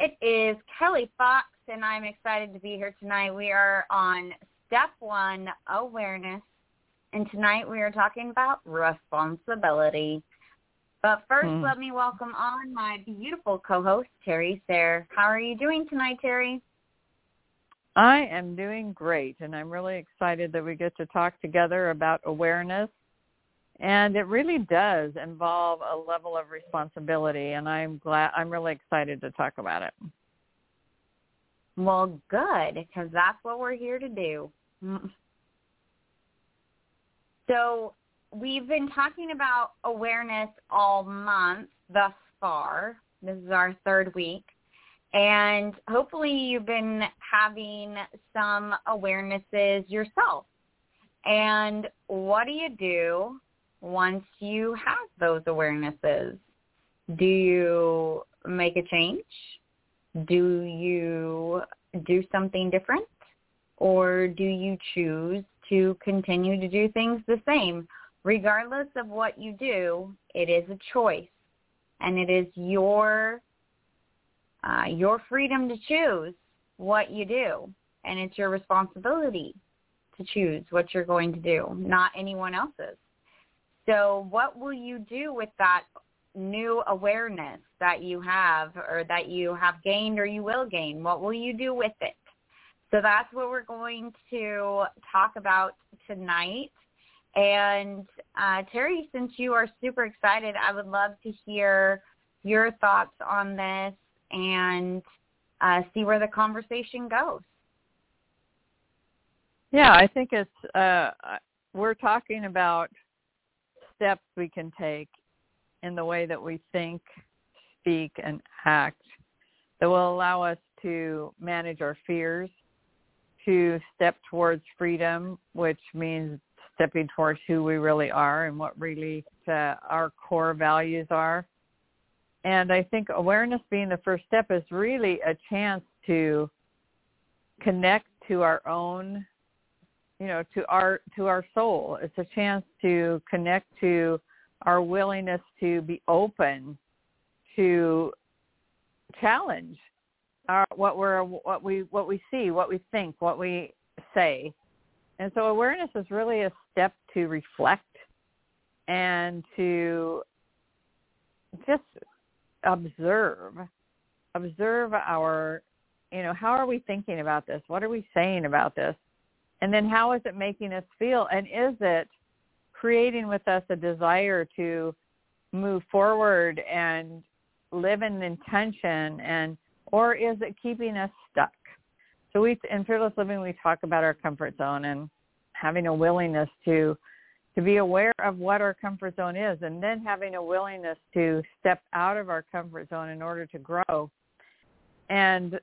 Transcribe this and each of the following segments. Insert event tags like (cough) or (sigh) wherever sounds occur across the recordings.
It is Kelly Fox and I'm excited to be here tonight. We are on step one, awareness. And tonight we are talking about responsibility. But first, Hmm. let me welcome on my beautiful co-host, Terry Sayre. How are you doing tonight, Terry? I am doing great, and I'm really excited that we get to talk together about awareness. And it really does involve a level of responsibility, and I'm glad. I'm really excited to talk about it. Well, good, because that's what we're here to do. Mm. So we've been talking about awareness all month thus far. This is our third week. And hopefully you've been having some awarenesses yourself. And what do you do once you have those awarenesses? Do you make a change? Do you do something different? Or do you choose to continue to do things the same? Regardless of what you do, it is a choice. And it is your uh, your freedom to choose what you do. And it's your responsibility to choose what you're going to do, not anyone else's. So what will you do with that new awareness that you have or that you have gained or you will gain? What will you do with it? So that's what we're going to talk about tonight. And uh, Terry, since you are super excited, I would love to hear your thoughts on this and uh, see where the conversation goes. Yeah, I think it's. Uh, we're talking about steps we can take in the way that we think, speak, and act that will allow us to manage our fears, to step towards freedom, which means stepping towards who we really are and what really uh, our core values are. And I think awareness being the first step is really a chance to connect to our own you know to our to our soul. It's a chance to connect to our willingness to be open to challenge our, what we're what we what we see what we think what we say. And so awareness is really a step to reflect and to just observe observe our you know how are we thinking about this? What are we saying about this and then how is it making us feel? And is it creating with us a desire to move forward and live in intention and or is it keeping us stuck? So we in fearless living we talk about our comfort zone and having a willingness to to be aware of what our comfort zone is and then having a willingness to step out of our comfort zone in order to grow. And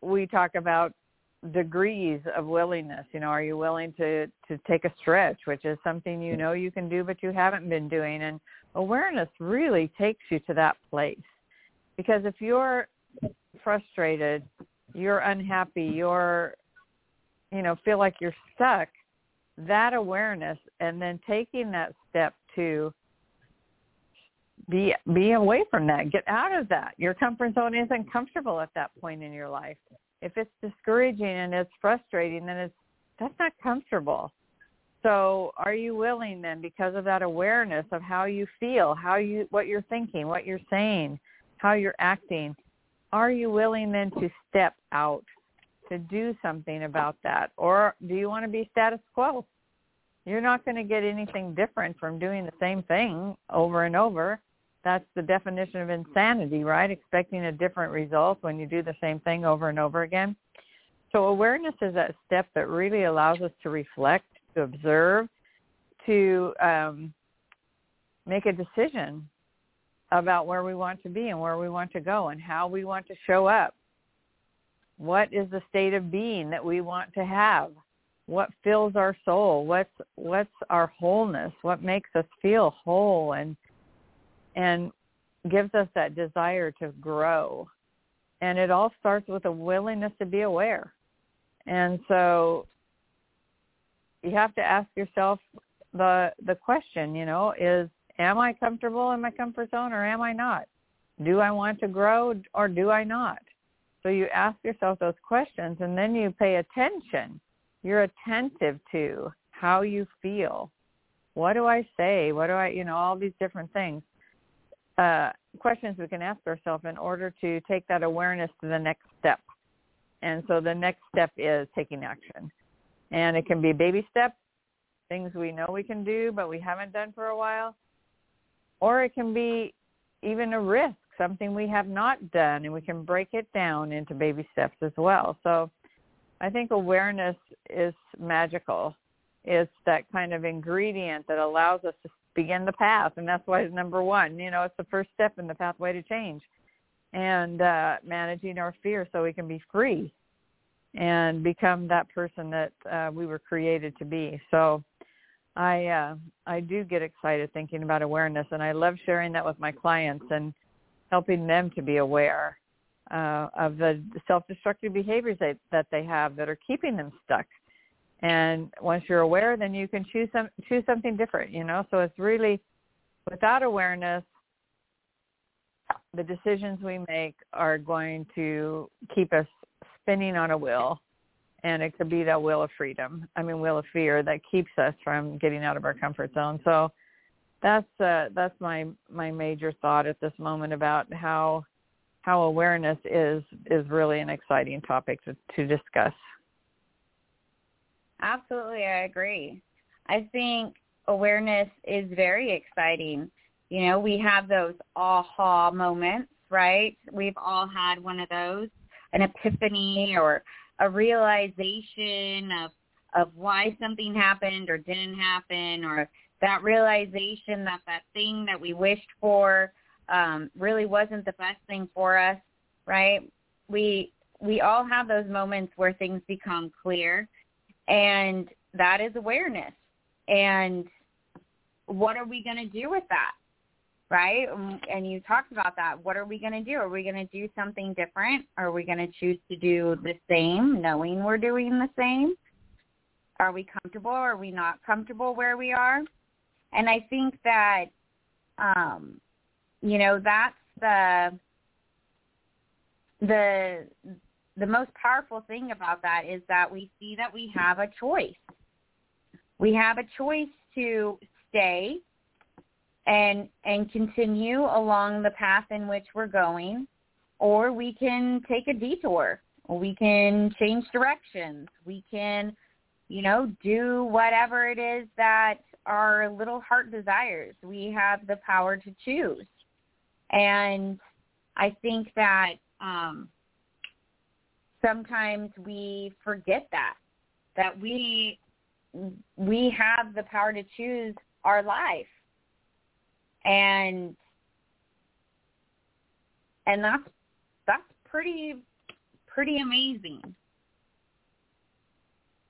we talk about degrees of willingness you know are you willing to to take a stretch which is something you know you can do but you haven't been doing and awareness really takes you to that place. Because if you're frustrated you're unhappy you're you know feel like you're stuck that awareness and then taking that step to be be away from that get out of that. Your comfort zone isn't comfortable at that point in your life if it's discouraging and it's frustrating then it's that's not comfortable. So are you willing then because of that awareness of how you feel how you what you're thinking what you're saying how you're acting are you willing then to step out to do something about that? Or do you want to be status quo? You're not going to get anything different from doing the same thing over and over that's the definition of insanity, right? Expecting a different result when you do the same thing over and over again. So awareness is that step that really allows us to reflect, to observe, to um, make a decision about where we want to be and where we want to go and how we want to show up what is the state of being that we want to have? What fills our soul? What's what's our wholeness? What makes us feel whole and and gives us that desire to grow. And it all starts with a willingness to be aware. And so you have to ask yourself the the question, you know, is am I comfortable in my comfort zone or am I not? Do I want to grow or do I not? So you ask yourself those questions and then you pay attention. You're attentive to how you feel. What do I say? What do I, you know, all these different things. Uh, questions we can ask ourselves in order to take that awareness to the next step. And so the next step is taking action. And it can be baby steps, things we know we can do but we haven't done for a while. Or it can be even a risk something we have not done, and we can break it down into baby steps as well. So I think awareness is magical. It's that kind of ingredient that allows us to begin the path, and that's why it's number one. You know, it's the first step in the pathway to change, and uh, managing our fear so we can be free and become that person that uh, we were created to be. So I uh, I do get excited thinking about awareness, and I love sharing that with my clients and helping them to be aware uh, of the self-destructive behaviors that, that they have that are keeping them stuck. And once you're aware, then you can choose some choose something different. You know, so it's really without awareness, the decisions we make are going to keep us spinning on a wheel and it could be that wheel of freedom i mean wheel of fear that keeps us from getting out of our comfort zone so that's uh, that's my my major thought at this moment about how how awareness is is really an exciting topic to, to discuss. Absolutely, I agree. I think awareness is very exciting. You know, we have those aha moments, right? We've all had one of those, an epiphany or a realization of of why something happened or didn't happen or that realization that that thing that we wished for um, really wasn't the best thing for us, right? We we all have those moments where things become clear, and that is awareness. And what are we going to do with that, right? And you talked about that. What are we going to do? Are we going to do something different? Are we going to choose to do the same, knowing we're doing the same? Are we comfortable? Are we not comfortable where we are? And I think that, um, you know, that's the the the most powerful thing about that is that we see that we have a choice. We have a choice to stay and and continue along the path in which we're going or we can take a detour we can change directions we can you know do whatever it is that our little heart desires. We have the power to choose. And I think that um, sometimes we forget that, that we we have the power to choose our life. And and that's that's pretty pretty amazing.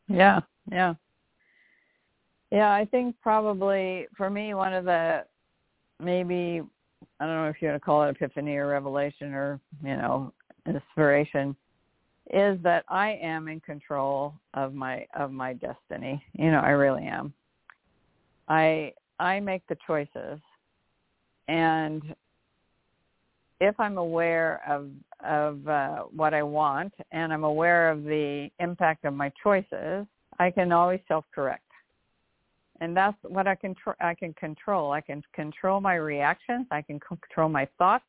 Yeah, yeah. Yeah, I think probably for me one of the maybe I don't know if you want to call it epiphany or revelation or you know inspiration is that I am in control of my of my destiny. You know, I really am. I I make the choices, and if I'm aware of of uh, what I want and I'm aware of the impact of my choices, I can always self correct and that's what I can tr- I can control. I can control my reactions. I can control my thoughts.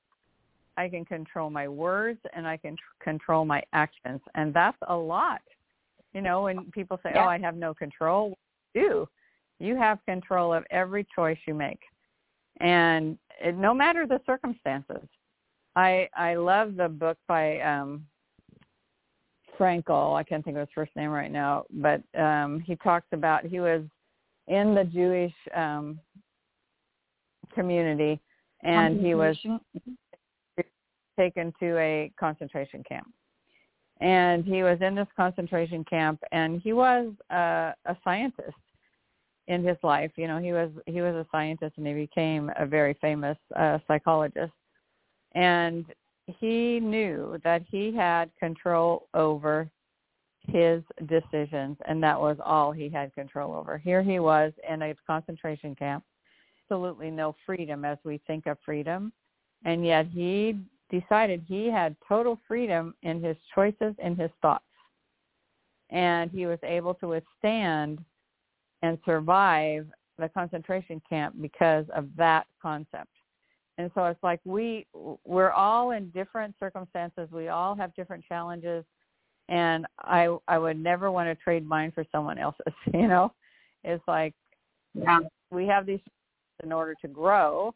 I can control my words, and I can tr- control my actions. And that's a lot. You know, when people say, yeah. "Oh, I have no control," you you have control of every choice you make, and it, no matter the circumstances. I I love the book by um Frankl. I can't think of his first name right now, but um he talks about he was in the Jewish um, community, and he was taken to a concentration camp. and he was in this concentration camp, and he was uh, a scientist in his life. You know, he was he was a scientist, and he became a very famous uh, psychologist. And he knew that he had control over his decisions, and that was all he had control over. Here he was in a concentration camp, absolutely no freedom as we think of freedom, and yet he decided he had total freedom in his choices and his thoughts. And he was able to withstand and survive the concentration camp because of that concept. And so it's like we we're all in different circumstances. We all have different challenges and I I would never want to trade mine for someone else's, (laughs) you know. It's like yeah. we have these in order to grow,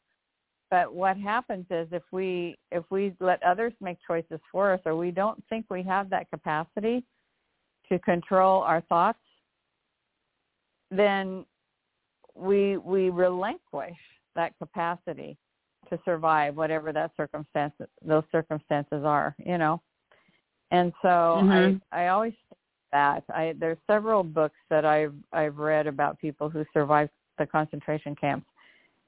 but what happens is if we if we let others make choices for us or we don't think we have that capacity to control our thoughts, then we we relinquish that capacity to survive whatever that circumstance those circumstances are, you know. And so mm-hmm. I I always that I there's several books that I've I've read about people who survived the concentration camps,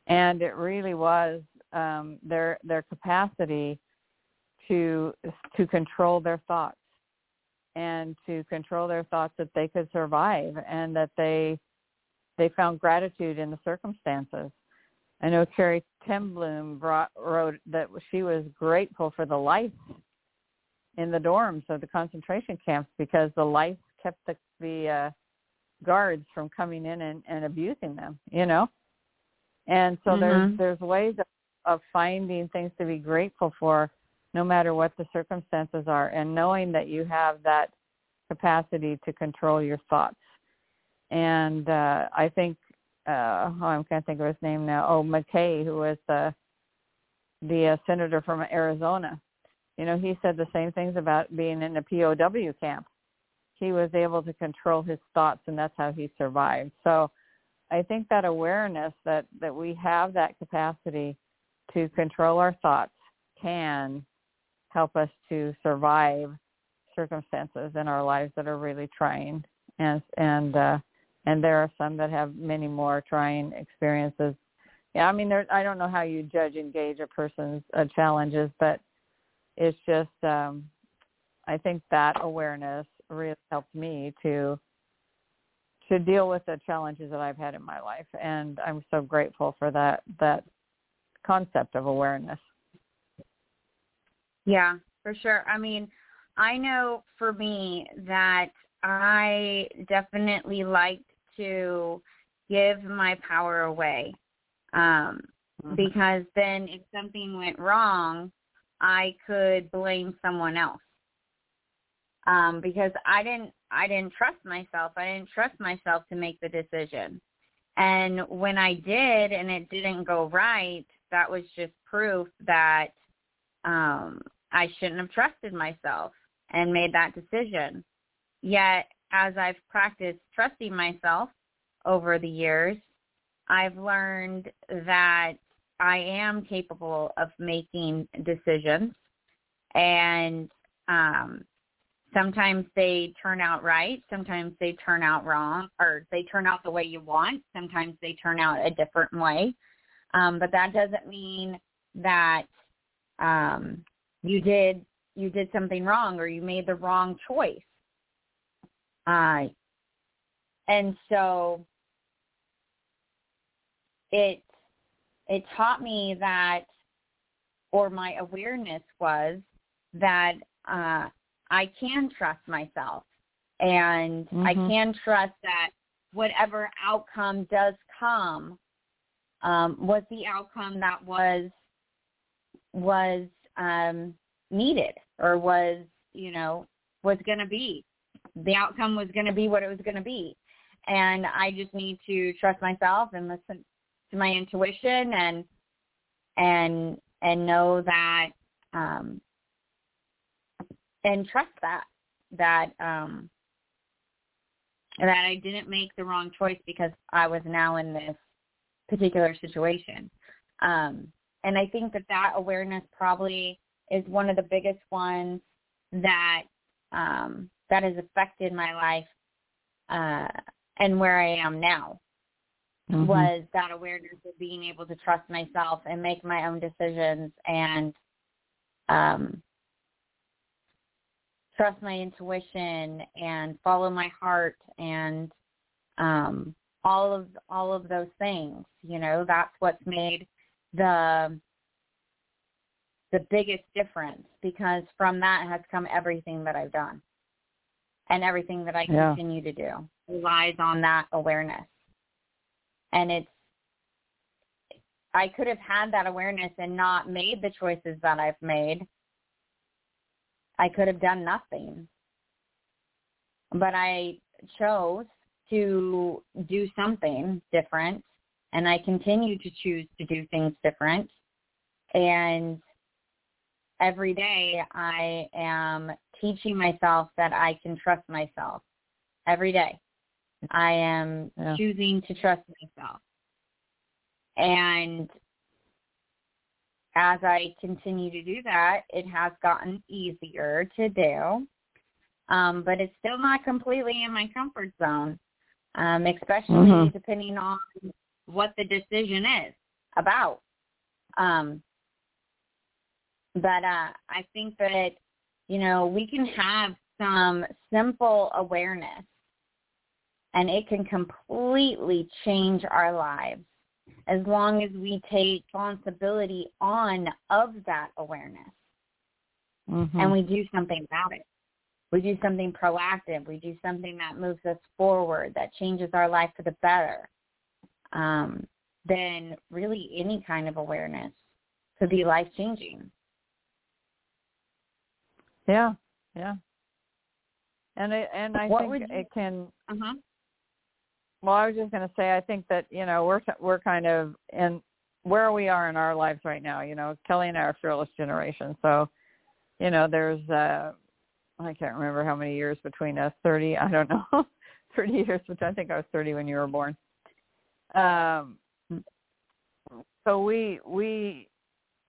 and it really was um, their their capacity to to control their thoughts and to control their thoughts that they could survive and that they they found gratitude in the circumstances. I know Corrie Ten Boom brought, wrote that she was grateful for the life in the dorms of the concentration camps because the lights kept the the uh, guards from coming in and, and abusing them, you know. And so mm-hmm. there's there's ways of, of finding things to be grateful for, no matter what the circumstances are, and knowing that you have that capacity to control your thoughts. And uh, I think uh, oh, I can't think of his name now. Oh, McKay, who was the the uh, senator from Arizona you know, he said the same things about being in a POW camp. He was able to control his thoughts, and that's how he survived. So I think that awareness that, that we have that capacity to control our thoughts can help us to survive circumstances in our lives that are really trying. And and uh and there are some that have many more trying experiences. Yeah i mean there i don't know how you judge and gauge a person's uh, challenges but it's just um I think that awareness really helped me to to deal with the challenges that I've had in my life. And I'm so grateful for that that concept of awareness. Yeah, for sure. I mean, I know for me that I definitely like to give my power away. Um mm-hmm. because then if something went wrong, I could blame someone else. Um, because I didn't I didn't trust myself. I didn't trust myself to make the decision. And when I did and it didn't go right, that was just proof that um I shouldn't have trusted myself and made that decision. Yet as I've practiced trusting myself over the years, I've learned that I am capable of making decisions and um sometimes they turn out right, sometimes they turn out wrong or they turn out the way you want, sometimes they turn out a different way. Um but that doesn't mean that um you did you did something wrong or you made the wrong choice. Uh and so it it taught me that, or my awareness was that uh, I can trust myself and mm-hmm. I can trust that whatever outcome does come um, was the outcome that was was um, needed or was you know was going to be. The outcome was going to be what it was going to be. And I just need to trust myself and listen to my intuition and and and know that um and trust that that um that I didn't make the wrong choice because I was now in this particular situation. Um and I think that that awareness probably is one of the biggest ones that um, that has affected my life uh, and where I am now mm-hmm. was that awareness of being able to trust myself and make my own decisions and um, trust my intuition and follow my heart and um, all of all of those things. You know, that's what's made the the biggest difference because from that has come everything that I've done and everything that I yeah. continue to do relies on that awareness. And it's I could have had that awareness and not made the choices that I've made. I could have done nothing. But I chose to do something different and I continue to choose to do things different. And every day I am teaching myself that I can trust myself. Every day. I am yeah. choosing to trust myself. And as I continue to do that, it has gotten easier to do. Um, but it's still not completely in my comfort zone, um, especially mm-hmm. depending on what the decision is about. Um, but uh, I think that, you know, we can have some simple awareness and it can completely change our lives as long as we take responsibility on of that awareness mm-hmm. and we do something about it. We do something proactive. We do something that moves us forward, that changes our life for the better. Um, then really any kind of awareness could be life changing. Yeah, yeah. And it, and I what think you, it can. Uh-huh. Well, I was just going to say, I think that you know we're we're kind of in where we are in our lives right now. You know, Kelly and I are fearless generation, so you know there's uh I can't remember how many years between us. Thirty, I don't know, (laughs) thirty years. Which I think I was thirty when you were born. Um, so we we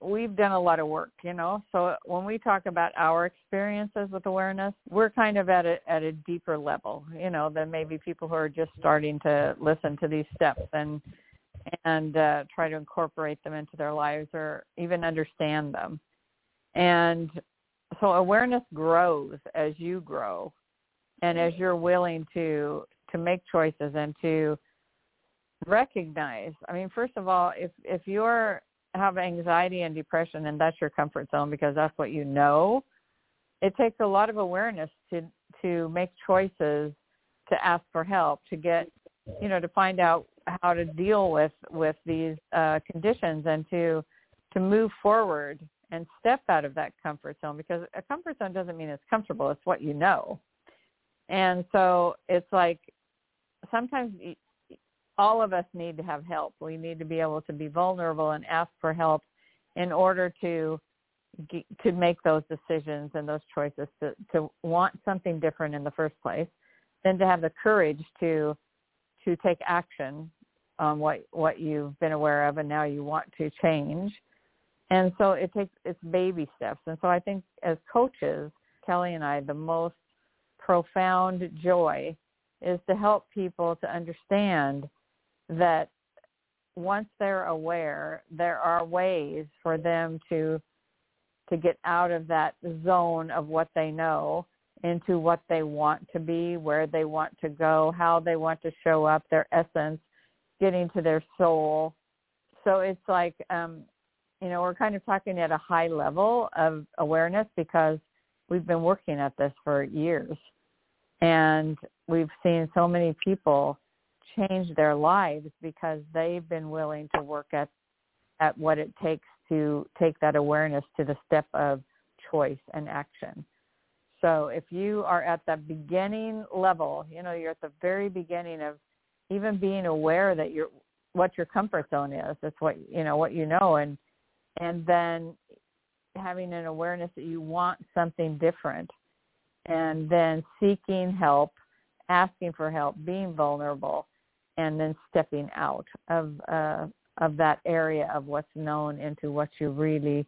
we've done a lot of work, you know. So when we talk about our experiences with awareness, we're kind of at a at a deeper level, you know, than maybe people who are just starting to listen to these steps and and uh, try to incorporate them into their lives or even understand them. And so awareness grows as you grow and as you're willing to to make choices and to recognize. I mean, first of all, if if you're have anxiety and depression and that's your comfort zone because that's what you know, it takes a lot of awareness to to make choices, to ask for help, to get you know, to find out how to deal with with these uh, conditions and to to move forward and step out of that comfort zone because a comfort zone doesn't mean it's comfortable; it's what you know. And so it's like sometimes all of us need to have help. We need to be able to be vulnerable and ask for help in order to to make those decisions and those choices to to want something different in the first place, then to have the courage to to take action on what what you've been aware of and now you want to change. And so it takes it's baby steps. And so I think as coaches, Kelly and I, the most profound joy is to help people to understand that once they're aware, there are ways for them to to get out of that zone of what they know into what they want to be, where they want to go, how they want to show up, their essence, getting to their soul. So it's like um you know, we're kind of talking at a high level of awareness because we've been working at this for years. And we've seen so many people change their lives because they've been willing to work at at what it takes to take that awareness to the step of choice and action. So if you are at the beginning level, you know, you're at the very beginning of even being aware that you're what your comfort zone is. That's what you know, what you know and and then having an awareness that you want something different and then seeking help, asking for help, being vulnerable and then stepping out of uh, of that area of what's known into what you really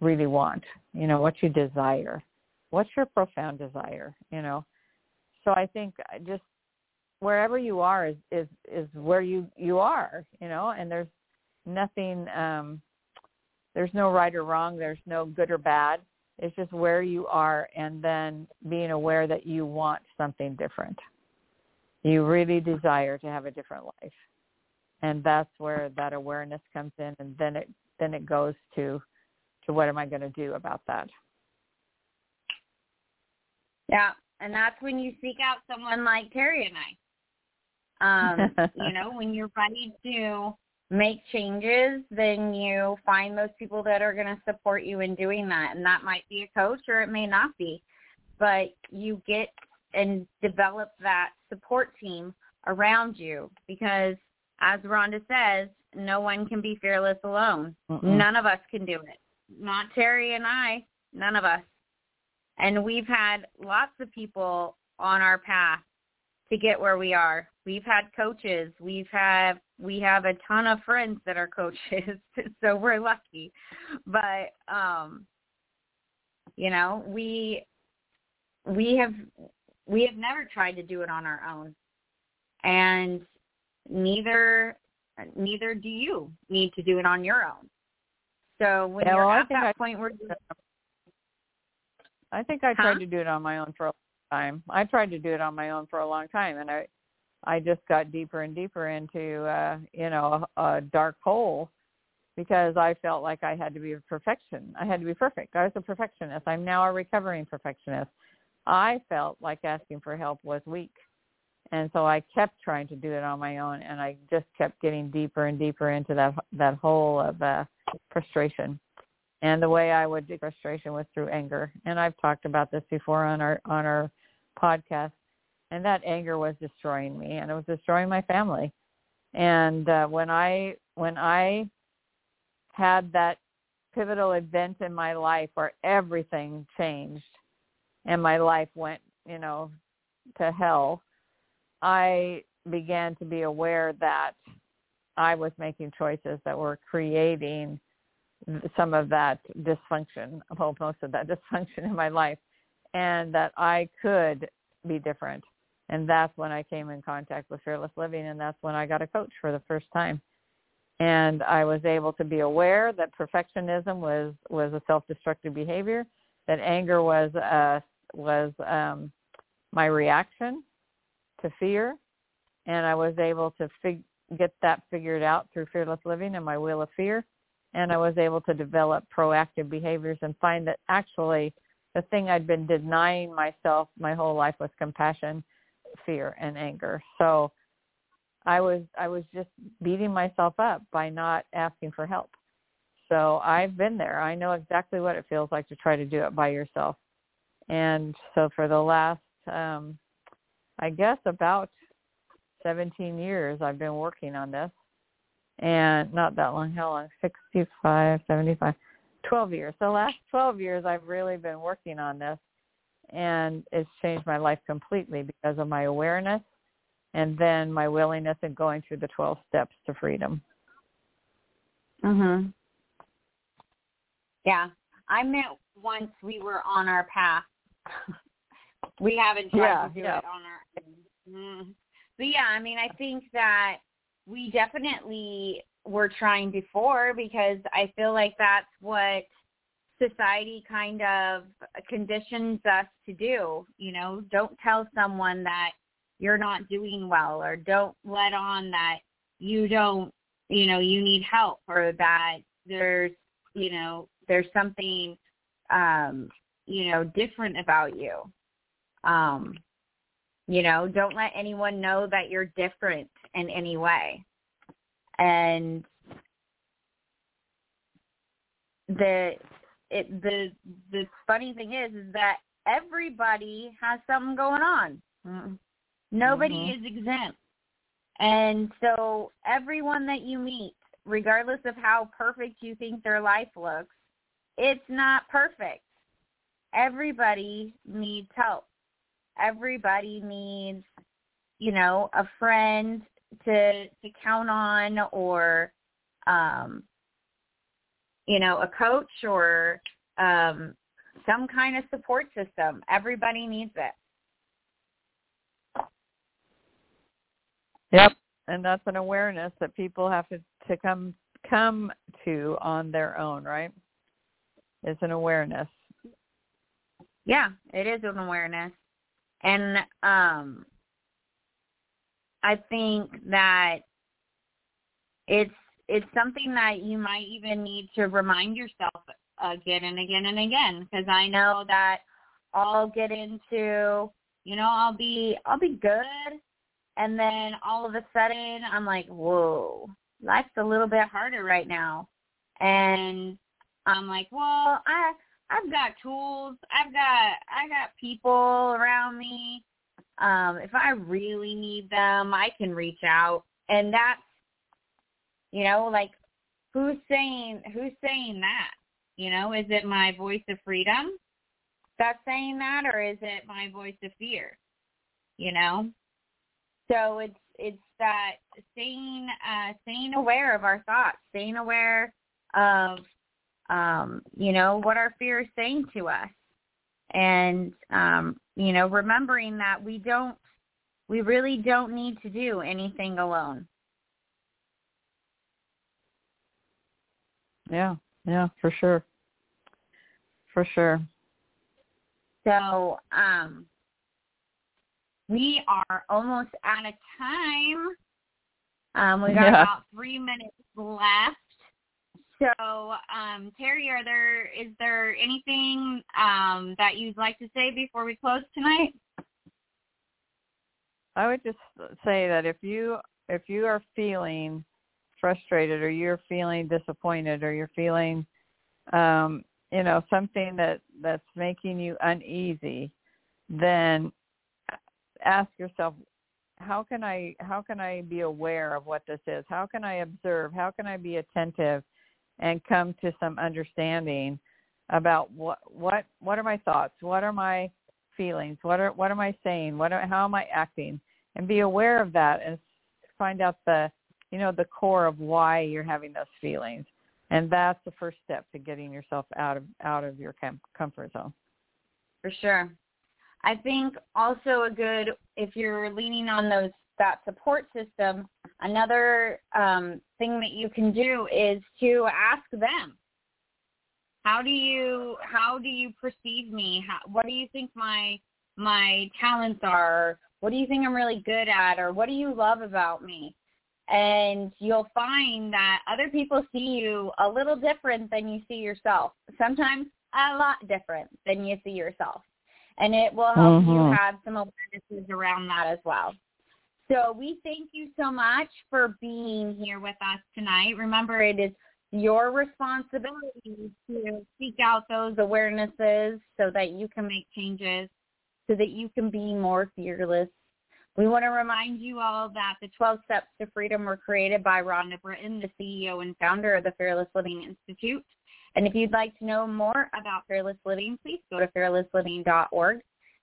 really want you know what you desire. What's your profound desire you know? So i think just wherever you are is is is where you you are you know? And there's nothing um there's no right or wrong there's no good or bad. It's just where you are and then being aware that you want something different. You really desire to have a different life. And that's where that awareness comes in and then it then it goes to to what am i going to do about that? Yeah and that's when you seek out someone like terry and i. Um (laughs) you know when you're ready to make changes then you find those people that are going to support you in doing that and that might be a coach or it may not be but you get and develop that support team around you because as Rhonda says, no one can be fearless alone. Mm-mm. None of us can do it. Not Terry and I, none of us. And we've had lots of people on our path to get where we are. We've had coaches. We've had we have a ton of friends that are coaches, (laughs) so we're lucky. But um you know, we we have we have never tried to do it on our own. And neither neither do you need to do it on your own. So when yeah, you're well, at that I, point where I think I huh? tried to do it on my own for a long time. I tried to do it on my own for a long time and I I just got deeper and deeper into uh, you know, a, a dark hole because I felt like I had to be a perfection. I had to be perfect. I was a perfectionist. I'm now a recovering perfectionist. I felt like asking for help was weak. And so I kept trying to do it on my own and I just kept getting deeper and deeper into that that hole of uh frustration. And the way I would do frustration was through anger. And I've talked about this before on our on our podcast. And that anger was destroying me and it was destroying my family. And uh when I when I had that pivotal event in my life where everything changed and my life went, you know, to hell, I began to be aware that I was making choices that were creating some of that dysfunction, well, most of that (laughs) dysfunction in my life, and that I could be different. And that's when I came in contact with Fearless Living, and that's when I got a coach for the first time. And I was able to be aware that perfectionism was was a self-destructive behavior, that anger was a was um, my reaction to fear, and I was able to fig- get that figured out through fearless living and my wheel of fear, and I was able to develop proactive behaviors and find that actually the thing I'd been denying myself my whole life was compassion, fear, and anger. So I was I was just beating myself up by not asking for help. So I've been there. I know exactly what it feels like to try to do it by yourself. And so for the last, um, I guess about 17 years, I've been working on this. And not that long, how long? 65, 75, 12 years. The last 12 years, I've really been working on this. And it's changed my life completely because of my awareness and then my willingness in going through the 12 steps to freedom. Mhm. Yeah. I met once we were on our path (laughs) we haven't tried yeah, to do yeah. it on our mm. but yeah i mean i think that we definitely were trying before because i feel like that's what society kind of conditions us to do you know don't tell someone that you're not doing well or don't let on that you don't you know you need help or that there's you know there's something um you know, different about you. Um, you know, don't let anyone know that you're different in any way. And the it the the funny thing is is that everybody has something going on. Mm-hmm. Nobody mm-hmm. is exempt. And so everyone that you meet, regardless of how perfect you think their life looks, it's not perfect everybody needs help. Everybody needs, you know, a friend to to count on or um you know, a coach or um some kind of support system. Everybody needs it. Yep, and that's an awareness that people have to to come come to on their own, right? It's an awareness. Yeah, it is an awareness. And um I think that it's it's something that you might even need to remind yourself again and again and again because I know that I'll get into, you know, I'll be I'll be good and then all of a sudden I'm like, "Whoa, life's a little bit harder right now." And I'm like, "Well, I I've got tools. I've got I got people around me. Um if I really need them, I can reach out." And that's you know, like who's saying who's saying that? You know, is it my voice of freedom that's saying that or is it my voice of fear? You know? So it's it's that staying uh staying aware of our thoughts, staying aware of um, you know, what our fear is saying to us. And um, you know, remembering that we don't we really don't need to do anything alone. Yeah, yeah, for sure. For sure. So, um, we are almost out of time. Um, we got Yeah. about three minutes left. So, um, Terry, are there is there anything um, that you'd like to say before we close tonight? I would just say that if you if you are feeling frustrated or you're feeling disappointed or you're feeling um you know something that that's making you uneasy then ask yourself how can I how can I be aware of what this is? How can I observe? How can I be attentive and come to some understanding about what what what are my thoughts? What are my feelings? What are what am I saying? What are, how am I acting? And be aware of that and find out the you know the core of why you're having those feelings. And that's the first step to getting yourself out of out of your com- comfort zone. For sure. I think also a good if you're leaning on those that support system, another um, thing that you can do is to ask them. How do you how do you perceive me? How, what do you think my my talents are? What do you think I'm really good at, or what do you love about me? And you'll find that other people see you a little different than you see yourself. Sometimes a lot different than you see yourself and it will help you Mhm. have some awarenesses around that as well. So we thank you so much for being here with us tonight. Remember, it is your responsibility to seek out those awarenesses so that you can make changes, so that you can be more fearless. We want to remind you all that the 12 Steps to Freedom were created by Rhonda Britten, the CEO and founder of the Fearless Living Institute. And if you'd like to know more about Fearless Living, please go to fearlessliving.org.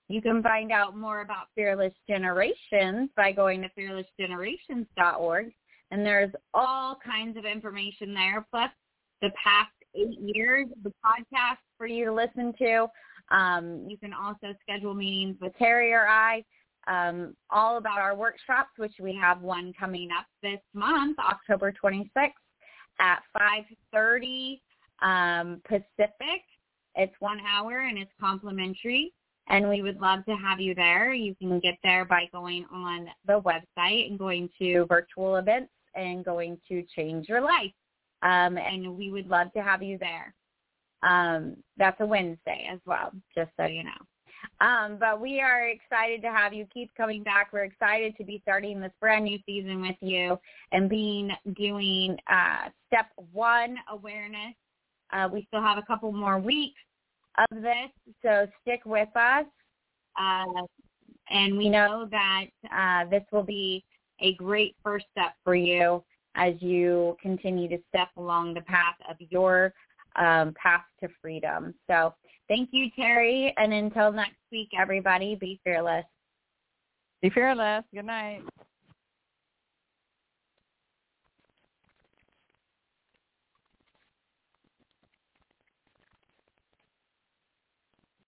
You can find out more about Fearless Generations by going to fearlessgenerations.org. And there's all kinds of information there, plus the past eight years of the podcast for you to listen to. Um, you can also schedule meetings with Terry or I, um, all about our workshops, which we have one coming up this month, October 26th at 5.30 um, Pacific. It's one hour and it's complimentary. And we would love to have you there. You can get there by going on the website and going to virtual events and going to change your life. Um, and we would love to have you there. Um, that's a Wednesday as well, just so you know. Um, but we are excited to have you keep coming back. We're excited to be starting this brand new season with you and being doing uh, step one awareness uh, we still have a couple more weeks of this, so stick with us. Uh, and we know that uh, this will be a great first step for you as you continue to step along the path of your um, path to freedom. So thank you, Terry. And until next week, everybody, be fearless. Be fearless. Good night.